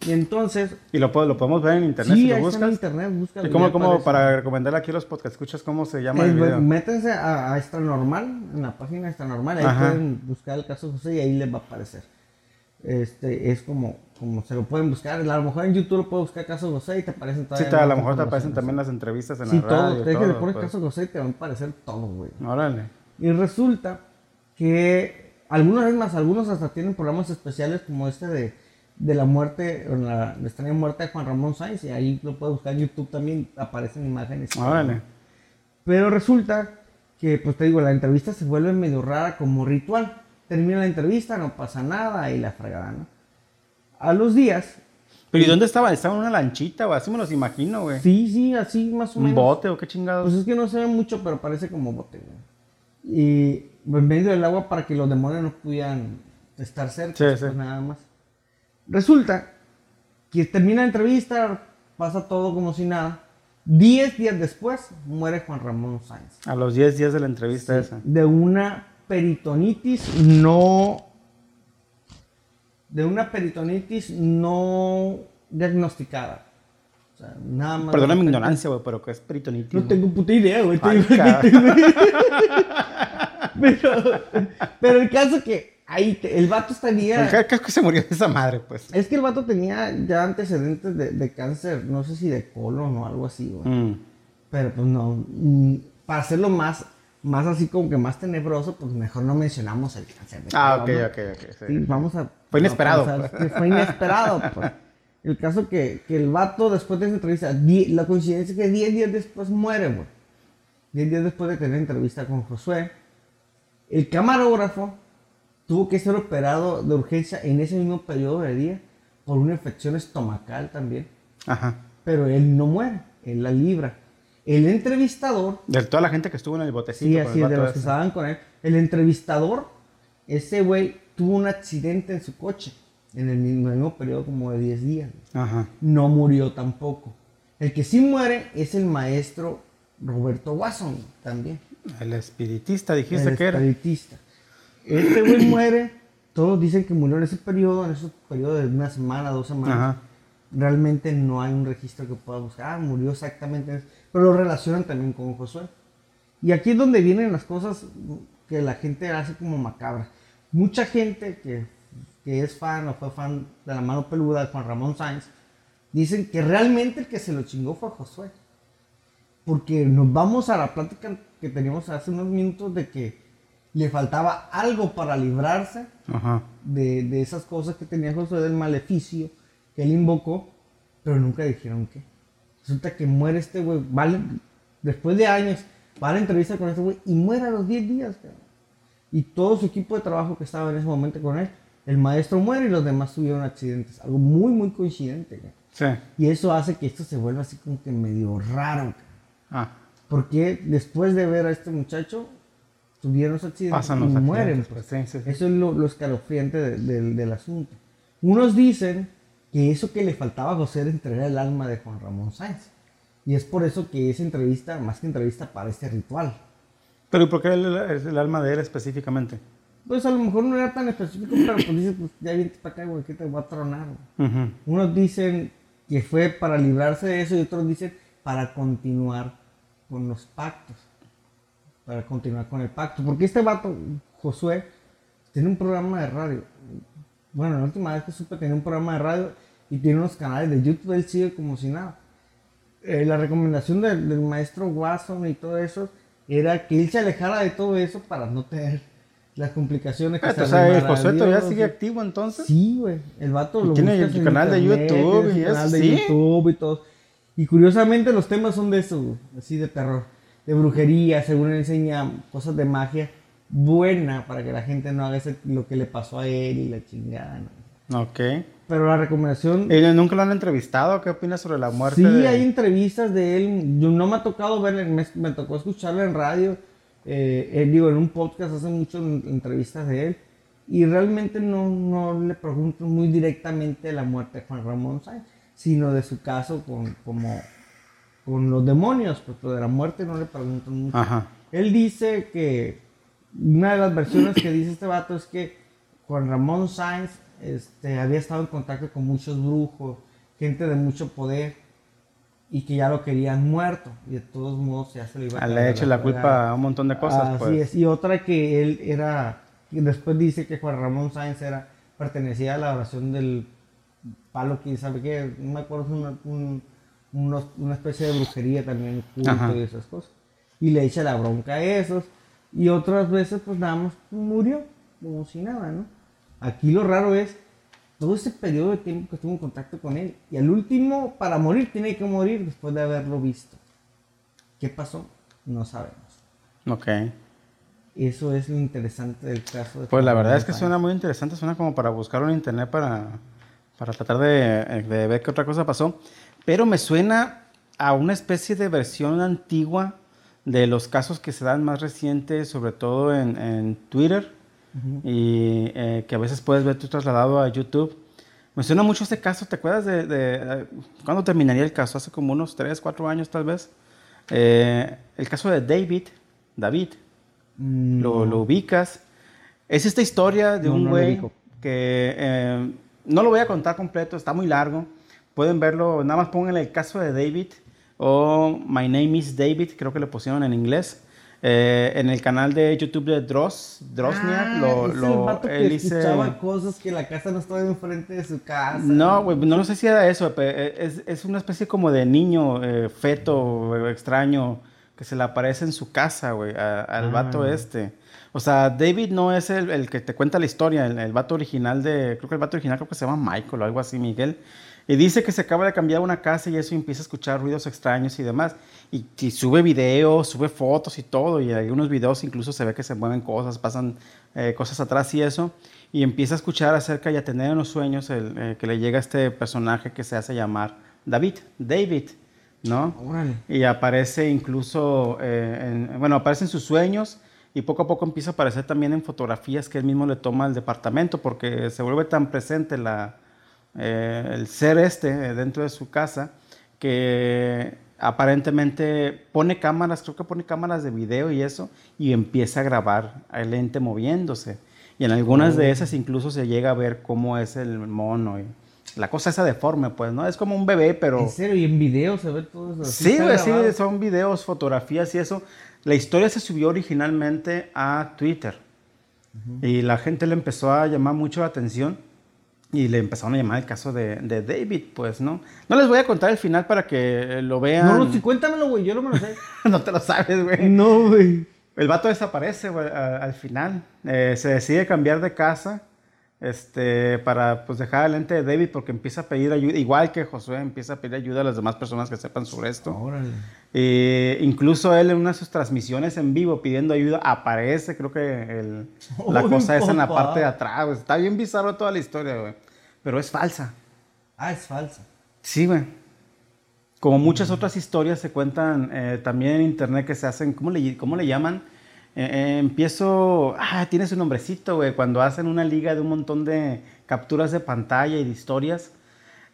Y entonces, Y lo, lo podemos ver en internet sí, si lo ahí está en buscas. internet, búscalo. ¿Y cómo, para recomendarle aquí a los podcast escuchas cómo se llama Eh, el güey, video? métanse a, a Extra Normal, en la página Extra Normal, ahí Ajá. pueden buscar el caso José y ahí les va a aparecer. Este, es como, como se lo pueden buscar, a lo mejor en YouTube lo puedes buscar caso José y te aparecen Sí, te- a lo mejor te aparecen también las entrevistas en Sí, la todo, radio. te que le todo, pones pues. caso José y te van a aparecer todo, güey. Órale. Y resulta que algunas veces más, algunos hasta tienen programas especiales como este de, de la muerte, o la, la extraña muerte de Juan Ramón Sáenz, y ahí lo puedes buscar en YouTube también, aparecen imágenes. todo. Órale. Pero resulta que, pues te digo, la entrevista se vuelve medio rara como ritual. Termina la entrevista, no pasa nada y la fregada, ¿no? A los días, ¿Pero y dónde estaban? ¿Estaban en una lanchita o así me los imagino, güey? sí, sí, así más o ¿Un menos. bote o qué chingados? Pues es que no se ve mucho, pero parece como bote, güey. Y en medio del agua para que los demonios no pudieran estar cerca, Sí, pues sí. nada más. Resulta que termina la entrevista, pasa todo como si nada. Diez días después muere Juan Ramón Sáenz. A los 10 días de la entrevista esa. De una peritonitis no. De una peritonitis no diagnosticada. O sea, nada más. Perdona mi ignorancia, güey, pero ¿qué es peritonitis? No tengo puta idea, güey. pero, pero el caso que ahí el vato tenía. ¿Qué, qué- qué se murió de esa madre, pues? Es que el vato tenía ya antecedentes de, de cáncer, no sé si de colon o algo así, güey. Mm. Pero pues no. Para hacerlo más, más así como que más tenebroso, pues mejor no mencionamos el cáncer. de Ah, ok, ok, ok. sí. Sí, vamos a. Fue inesperado, pues. que fue inesperado, pues. El caso que, que el vato después de esa entrevista, die- la coincidencia es que 10 días después muere, güey. 10 días después de tener entrevista con Josué, el camarógrafo tuvo que ser operado de urgencia en ese mismo periodo de día por una infección estomacal también. Ajá. Pero él no muere, él la libra. El entrevistador De toda la gente que estuvo en el botecito Sí, así, de los que estaban con él. El entrevistador, ese güey, tuvo un accidente en su coche en el mismo, mismo periodo como de 10 días. Ajá. No murió tampoco. El que sí muere es el maestro Roberto Watson también. El espiritista, dijiste el que era. espiritista. Este güey muere, todos dicen que murió en ese periodo, en ese periodo de una semana, dos semanas. Ajá. Realmente no hay un registro que pueda buscar. Ah, murió exactamente. en ese- Pero lo relacionan también con Josué. Y aquí es donde vienen las cosas que la gente hace como macabra. Mucha gente que, que es fan o fue fan de la mano peluda de Juan Ramón Sáenz, dicen que realmente el que se lo chingó fue Josué. Porque nos vamos a la plática que teníamos hace unos minutos de que le faltaba algo para librarse Ajá. de, de esas cosas que tenía Josué del maleficio que él invocó, pero nunca dijeron qué. Resulta que muere este güey, vale, después de años, va a la entrevista con este güey y muere a los 10 días, cabrón. Y todo su equipo de trabajo que estaba en ese momento con él, el maestro muere y los demás tuvieron accidentes. Algo muy, muy coincidente, cabrón. Sí. Y eso hace que esto se vuelva así como que medio raro, cabrón. Ah. Porque después de ver a este muchacho, tuvieron los accidentes Pasan y los mueren. accidentes, pues. pues, sí, sí. Eso es lo, lo escalofriante de- del- del asunto. Unos dicen que eso que le faltaba a José era entregar el alma de Juan Ramón Sáenz. Y es por eso que esa entrevista, más que entrevista, para este ritual. Pero ¿y por qué el- es el alma de él específicamente? Pues a lo mejor no era tan específico, pero pues dice, pues ya vienes para acá, güey, que te voy a tronar. güey. Ujú. Unos dicen que fue para librarse de eso y otros dicen para continuar con los pactos. Para continuar con el pacto. Porque este vato, Josué, tiene un programa de radio. Bueno, la última vez que supe tenía un programa de radio y tiene unos canales de YouTube, él sigue como si nada. Eh, la recomendación del, del maestro Watson y todo eso era que él se alejara de todo eso para no tener las complicaciones que Ah, se O sea, Josué todavía sigue activo entonces. Sí, güey. El vato lo tiene el canal de YouTube y eso, canal de ¿sí? YouTube y todo. Y curiosamente los temas son de eso, así de terror, de brujería, según él enseña cosas de magia buena para que la gente no haga ese- lo que le pasó a él y la chingada. ¿no? Ok. Pero la recomendación... ¿Y nunca lo han entrevistado? ¿Qué opinas sobre la muerte? Sí, de- hay entrevistas de él. Yo no me ha tocado verle, me, me tocó escucharlo en radio. eh, eh, digo, en un podcast hace muchas entrevistas de él. Y realmente no, no le pregunto muy directamente la muerte de Juan Ramón Sáenz, sino de su caso con, como, con los demonios. Pues, pero de la muerte no le pregunto mucho. Ajá. Él dice que una de las versiones que dice este vato es que Juan Ramón Sáenz este, había estado en contacto con muchos brujos, gente de mucho poder, y que ya lo querían muerto, y de todos modos ya se le iba a Le he hecho la fregada. culpa a un montón de cosas, Así pues. es, y otra que él era, y después dice que Juan Ramón Sáenz era, pertenecía a la oración del palo, quién sabe qué, no me acuerdo, es una, un- unos- una especie de brujería también, culto y esas cosas. Y le echa la bronca a esos, y otras veces pues nada más murió, como si nada, ¿no? Aquí lo raro es todo ese periodo de tiempo que estuvo en contacto con él, y al último, para morir, tiene que morir después de haberlo visto. ¿Qué pasó? No sabemos. Ok. Eso es lo interesante del caso de Pues la verdad es que suena muy interesante, suena como para buscarlo en internet para, para tratar de, de ver qué otra cosa pasó. Pero me suena a una especie de versión antigua de los casos que se dan más recientes, sobre todo en, en Twitter, y eh, que a veces puedes ver tú trasladado a YouTube. Me suena mucho este caso, ¿te acuerdas de, de, eh, cuándo terminaría el caso? Hace como unos 3, 4 años tal vez. Eh, el caso de David, David, Mm, lo, lo ubicas. Es esta historia de No, un no güey que eh, no lo voy a contar completo, está muy largo. Pueden verlo, nada más pongan el caso de David o My Name is David, creo que le pusieron en inglés. Eh, en el canal de YouTube de Dross, Drosniak, Ah, lo, lo- vato que él dice- escuchaba cosas que la casa no estaba enfrente de su casa. No, güey, no sé si era eso, pe- es, es una especie como de niño, eh, feto, eh, extraño, que se le aparece en su casa, güey, al Ah. vato este. O sea, David no es el, el que te cuenta la historia, el, el vato original de, creo que el vato original creo que se llama Michael o algo así, Miguel. Y dice que se acaba de cambiar una casa y eso y empieza a escuchar ruidos extraños y demás. Y, y sube videos, sube fotos y todo. Y en algunos videos incluso se ve que se mueven cosas, pasan eh, cosas atrás y eso. Y empieza a escuchar acerca y a tener en los sueños el, eh, que le llega este personaje que se hace llamar David, David, ¿no? Y aparece incluso, eh, en- bueno, aparece en sus sueños y poco a poco empieza a aparecer también en fotografías que él mismo le toma al departamento porque se vuelve tan presente la, eh, el ser este eh, dentro de su casa que aparentemente pone cámaras, creo que pone cámaras de video y eso, y empieza a grabar el ente moviéndose. Y en algunas de esas incluso se llega a ver cómo es el mono. Y la cosa esa deforme, pues, ¿no? Es como un bebé, pero... En serio, y en video se ve todo eso. Sí, sí, son videos, fotografías y eso. La historia se subió originalmente a Twitter y la gente le empezó a llamar mucho la atención y le empezaron a llamar el caso de, de David, pues, ¿no? No les voy a contar el final para que lo vean. No, no, sí, cuéntamelo, güey, yo no me lo sé. No te lo sabes, güey. no, güey. El vato desaparece, güey, al final. Eh, se decide cambiar de casa este, para pues, dejar al ente de David porque empieza a pedir ayuda, igual que Josué, empieza a pedir ayuda a las demás personas que sepan sobre esto. Órale. Eh, incluso él en una de sus transmisiones en vivo pidiendo ayuda aparece, creo que el- la cosa esa en la parte de atrás. güey. Está bien bizarro toda la historia, güey. Pero es falsa. Ah, es falsa. Sí, güey. Como muchas otras historias se cuentan eh, también en internet que se hacen, ¿cómo le, cómo le llaman? Eh, eh, empiezo, ah, tiene su nombrecito, güey, cuando hacen una liga de un montón de capturas de pantalla y de historias.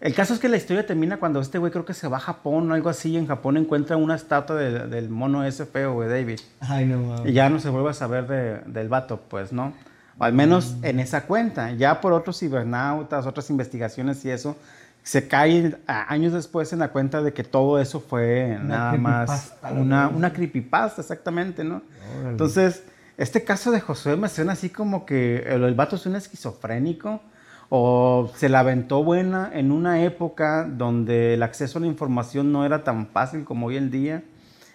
El caso es que la historia termina cuando este güey creo que se va a Japón o algo así, y en Japón encuentra una estatua de- del mono ese feo, güey, David. Ay, no. Y ya no se vuelve a saber de- del vato, pues, ¿no? O al menos en esa cuenta. Ya por otros cibernautas, otras investigaciones y eso, se cae años después en la cuenta de que todo eso fue Una nada más una, una creepypasta, exactamente, ¿no? Órale. Entonces, este caso de Josué me suena así como que el, el vato es un esquizofrénico o se la aventó buena en una época donde el acceso a la información no era tan fácil como hoy en día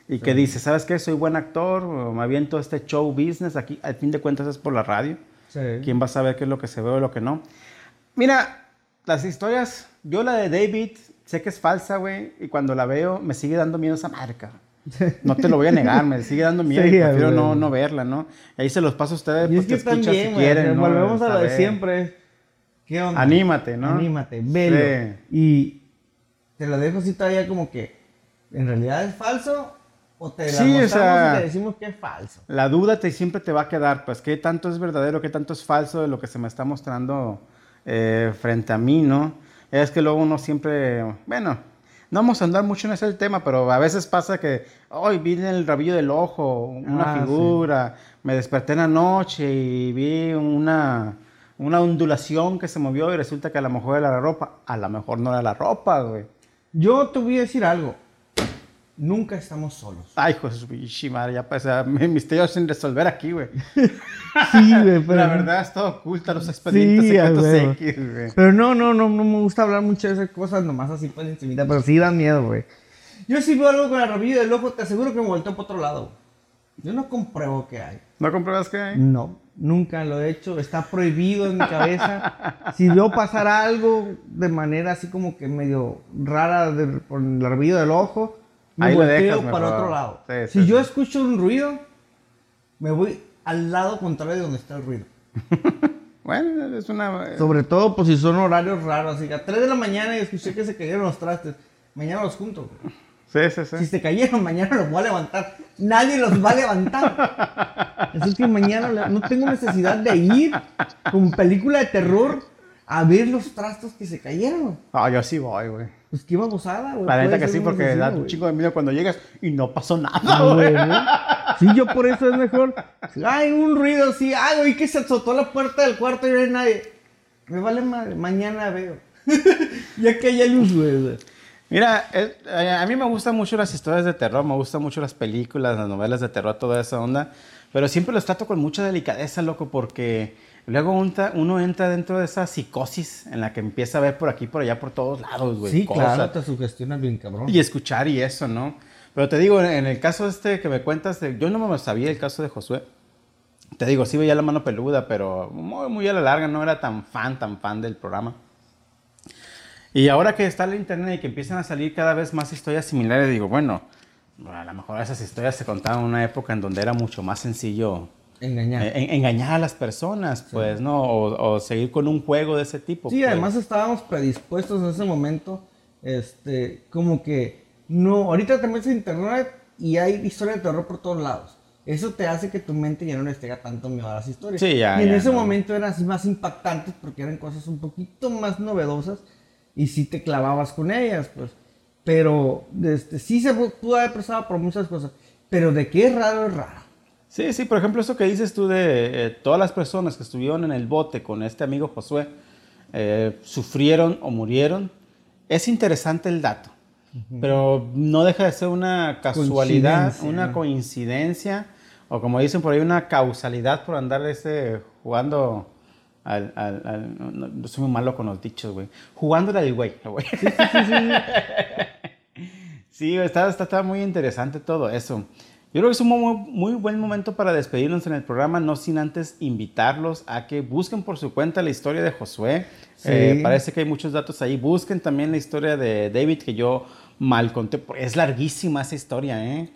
y que dice, ¿sabes qué? Soy buen actor, o me aviento este show business, aquí al fin de cuentas es por la radio. Sí. ¿Quién va a saber qué es lo que se ve o lo que no? Mira, las historias, yo la de David sé que es falsa, güey, y cuando la veo me sigue dando miedo esa marca. No te lo voy a negar, me sigue dando miedo Sí, y prefiero no, no verla, ¿no? Ahí se los paso a ustedes, Y es pues, que te escuchas también, si quieren, ¿no? volvemos a lo de siempre. ¿Qué onda? Anímate, ¿no? Anímate, velo. Sí. Y te lo dejo así todavía como que, ¿en realidad es falso? ¿O te la Sí, o sea- y te decimos que es falso? La duda te, siempre te va a quedar, pues, qué tanto es verdadero, qué tanto es falso de lo que se me está mostrando eh, frente a mí, ¿no? Es que luego uno siempre, bueno, no vamos a andar mucho en ese tema, pero a veces pasa que, hoy vi en el rabillo del ojo una Ah, sí. figura, me desperté en la noche y vi una, una ondulación que se movió y resulta que a lo mejor era la ropa, a lo mejor no era la ropa, güey. Yo te voy a decir algo. Nunca estamos solos. Ay, pinche madre, ya pasa, mi misterio sin resolver aquí, güey. Sí, güey, pero... La verdad está oculta los expedientes Sí, secretos. X, güey. Pero no, no, no, no me gusta hablar mucho de esas cosas, nomás así por encimita, pero sí dan miedo, güey. Yo sí veo algo con el rabillo del ojo, te aseguro que me volteo para otro lado. Yo no compruebo que hay. ¿No compruebas que hay? No, nunca lo he hecho, está prohibido en mi cabeza. Si veo pasar algo de manera así como que medio rara de- por el rabillo del ojo, me Ahí volteo para mejor. otro lado. Sí, si sí, yo sí. escucho un ruido, me voy al lado contrario de donde está el ruido. Bueno, es una... Sobre todo, pues si son horarios raros, así que a 3 de la mañana y escuché que se cayeron los trastes. Mañana los junto. güey. Sí, sí, sí. Si se cayeron, mañana los voy a levantar. Nadie los va a levantar. Así que mañana no tengo necesidad de ir con película de terror a ver los trastos que se cayeron. Ah, yo sí voy, güey. Pues qué babosada, güey. La neta que sí, porque da un güey. chingo de miedo cuando llegas y no pasó nada, Ah, güey. Sí, yo por eso es mejor. Ay, un ruido así. Ay, güey, que se azotó la puerta del cuarto y no hay nadie. Me vale madre, mañana veo. ya que haya luz, güey. Mira, es- eh, a mí me gustan mucho las historias de terror, me gustan mucho las películas, las novelas de terror, toda esa onda, pero siempre los trato con mucha delicadeza, loco, porque luego uno entra dentro de esa psicosis en la que empieza a ver por aquí, por allá, por todos lados, güey. Sí, cosas. claro, te sugestionas bien, cabrón. y escuchar y eso, ¿no? Pero te digo, en el caso este que me cuentas, yo no me sabía el caso de Josué. Te digo, sí veía la mano peluda, pero muy, muy a la larga no era tan fan, tan fan del programa. Y ahora que está el internet y que empiezan a salir cada vez más historias similares, digo, bueno, a lo mejor esas historias se contaban en una época en donde era mucho más sencillo Engañar. en- engañar a las personas, pues, ¿no? O, o seguir con un juego de ese tipo. Sí, pues. además estábamos predispuestos en ese momento, este, como que no, ahorita te metes a internet y hay historias de terror por todos lados. Eso te hace que tu mente ya no les tenga tanto miedo a las historias. Sí, ya, y en ya, ese no. momento eran así más impactantes porque eran cosas un poquito más novedosas y sí te clavabas con ellas, pues. Pero este, sí se pu- pudo haber prestado por muchas cosas. Pero de qué es raro es raro. Sí, sí, por ejemplo, eso que dices tú de eh, todas las personas que estuvieron en el bote con este amigo Josué, eh, sufrieron o murieron, es interesante el dato, pero no deja de ser una casualidad, Coincidencia, una ¿no? coincidencia, o como dicen por ahí, una causalidad por andar este, jugando al... al- al- no, no, soy muy malo con los dichos, güey. Jugándole al güey, güey. Sí, está, está, está muy interesante todo eso. Yo creo que es un muy, buen momento para despedirnos en el programa, no sin antes invitarlos a que busquen por su cuenta la historia de Josué. Sí. Eh, parece que hay muchos datos ahí. Busquen también la historia de David, que yo mal conté. Es larguísima esa historia, ¿eh?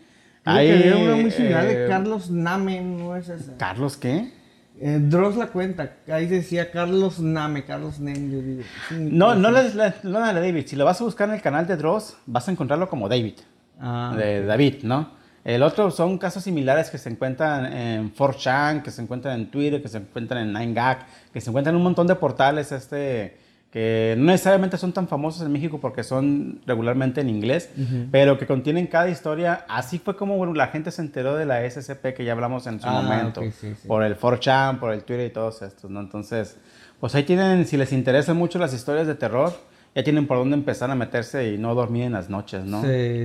Hay, una muy similar eh, de Carlos Name, ¿no es esa? ¿Carlos qué? Eh, Dross la cuenta, ahí decía Carlos Name, Carlos Name, yo digo. sí, No, no la, no la de David. Si lo vas a buscar en el canal de Dross, vas a encontrarlo como David. Ah, de David, ¿no? El otro son casos similares que se encuentran en 4chan, que se encuentran en Twitter, que se encuentran en 9gag, que se encuentran en un montón de portales este, que no necesariamente son tan famosos en México porque son regularmente en inglés, pero que contienen cada historia. Así fue como bueno, la gente se enteró de la SCP que ya hablamos en su Ah, momento, sí, sí. por el 4chan, por el Twitter y todos estos, ¿no? Entonces, pues ahí tienen, si les interesan mucho las historias de terror, ya tienen por dónde empezar a meterse y no dormir en las noches, ¿no?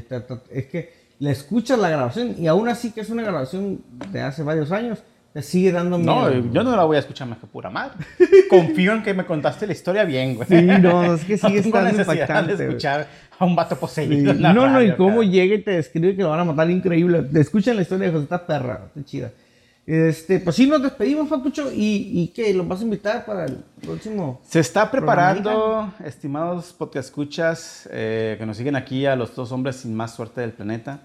trata- es que le escuchas la grabación y aún así que es una grabación de hace varios años, te sigue dando miedo. No, yo no la voy a escuchar más que pura madre. Confío en que me contaste la historia bien, güey. Sí, no, es que No sigue tengo estando impactante. de escuchar a un vato poseído. No, no, y cómo cara. llega y te describe que lo van a matar increíble. Te escuchan la historia de José, está perra, está chida. Este, pues sí, nos despedimos, Papucho, y, y ¿qué? ¿Los vas a invitar para el próximo? Se está preparando, estimados podcast escuchas, eh, que nos siguen aquí a los dos hombres sin más suerte del planeta,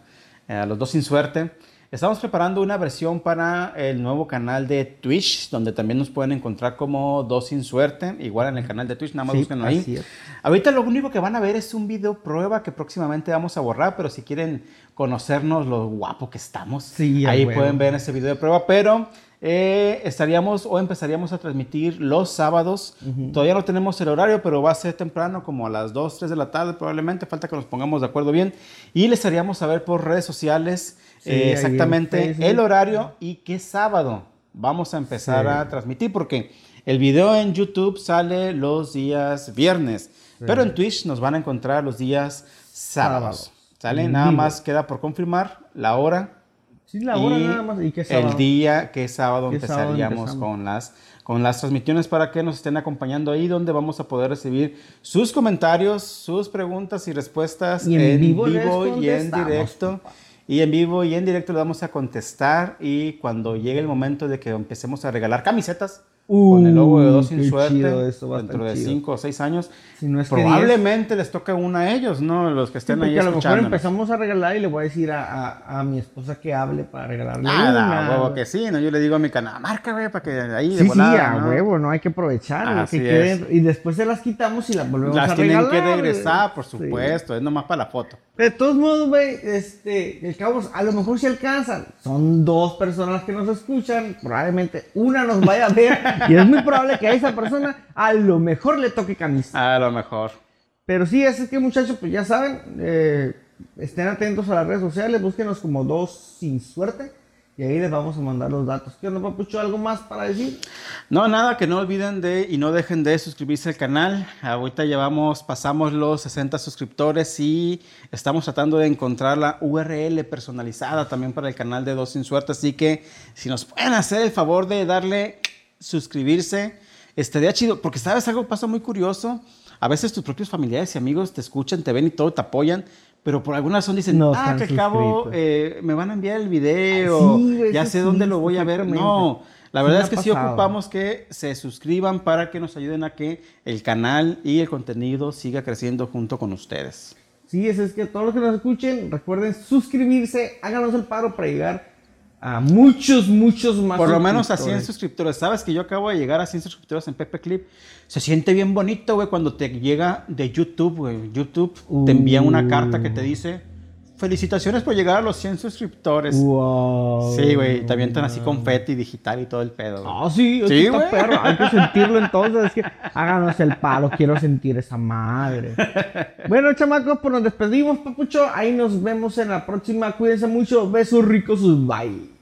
eh, a los dos sin suerte. Estamos preparando una versión para el nuevo canal de Twitch, donde también nos pueden encontrar como Dos Sin Suerte, igual en el canal de Twitch, nada más Sí, búsquenlo ahí. Ahorita lo único que van a ver es un video prueba que próximamente vamos a borrar, pero si quieren conocernos lo guapo que estamos, Sí, ahí pueden ver ese video de prueba, pero eh, estaríamos o empezaríamos a transmitir los sábados. Todavía no tenemos el horario, pero va a ser temprano, como a las 2, 3 de la tarde probablemente, falta que nos pongamos de acuerdo bien. Y les haríamos saber por redes sociales Sí, eh, exactamente el horario y qué sábado vamos a empezar Sí. a transmitir, porque el video en YouTube sale los días viernes, pero en Twitch nos van a encontrar los días sábados. Sábados. ¿Sale? Nada más queda por confirmar la hora Sí, la hora y nada más. ¿Y qué sábado? el día que sábado ¿Qué sábado empezaríamos con las con las transmisiones para que nos estén acompañando ahí donde vamos a poder recibir sus comentarios, sus preguntas y respuestas Y en vivo les y en directo. Y en vivo y en directo le vamos a contestar y cuando llegue el momento de que empecemos a regalar camisetas con el logo de Dos Sin Uh, Suerte eso a dentro de. 5 o 6 años, Si no es que probablemente les toca una a ellos, ¿no? Los que Sí, estén porque ahí a lo mejor empezamos a regalar y le voy a decir a, a- a mi esposa que hable para regalarle Nada, una. huevo que sí, ¿no? Yo le digo a mi canal, marca, güey, para que ahí de Sí, sí, volada, a ¿no? huevo, no hay que aprovechar. que queden- y después se las quitamos y las volvemos Las a tienen regalar. que regresar, por Sí. supuesto, es nomás para la foto. De todos modos, güey, este, el cabo, a lo mejor si alcanzan. Son dos personas que nos escuchan, probablemente una nos vaya a ver y es muy probable que a esa persona a lo mejor le toque camisa. A lo mejor. Pero sí, así que muchachos, pues ya saben, eh, estén atentos a las redes sociales, búsquenos como dos sin suerte y ahí les vamos a mandar los datos. ¿Qué onda, Papucho? ¿Algo más para decir? No, nada, que no olviden de y no dejen de suscribirse al canal. Ahorita llevamos, pasamos los 60 suscriptores y estamos tratando de encontrar la URL personalizada también para el canal de Dos Sin Suerte. Así que si nos pueden hacer el favor de darle suscribirse, estaría chido. Porque sabes, algo pasa muy curioso. A veces tus propios familiares y amigos te escuchan, te ven y todo, te apoyan. Pero por alguna razón dicen, No ah, que cabo eh, me van a enviar el video, Sí, güey, ya sé sí, dónde lo voy a ver. No, la Sí verdad es que sí pasado. ocupamos que se suscriban para que nos ayuden a que el canal y el contenido siga creciendo junto con ustedes. Sí, eso es que todos los que nos escuchen, recuerden suscribirse, háganos el paro para llegar a muchos, muchos más. Por lo menos a 100 suscriptores. Sabes que yo acabo de llegar a 100 suscriptores en Pepe Clip. Se siente bien bonito, güey, cuando te llega de YouTube, güey. YouTube te envía una Uh. carta que te dice, felicitaciones por llegar a los 100 suscriptores. Wow. Sí, güey, te avientan así confeti digital y todo el pedo. Ah, sí, Sí, sí, está perro. Hay que sentirlo entonces. Es que háganos el palo, quiero sentir esa madre. Bueno, chamacos, pues nos despedimos, papucho. Ahí nos vemos en la próxima. Cuídense mucho. Besos ricos, bye.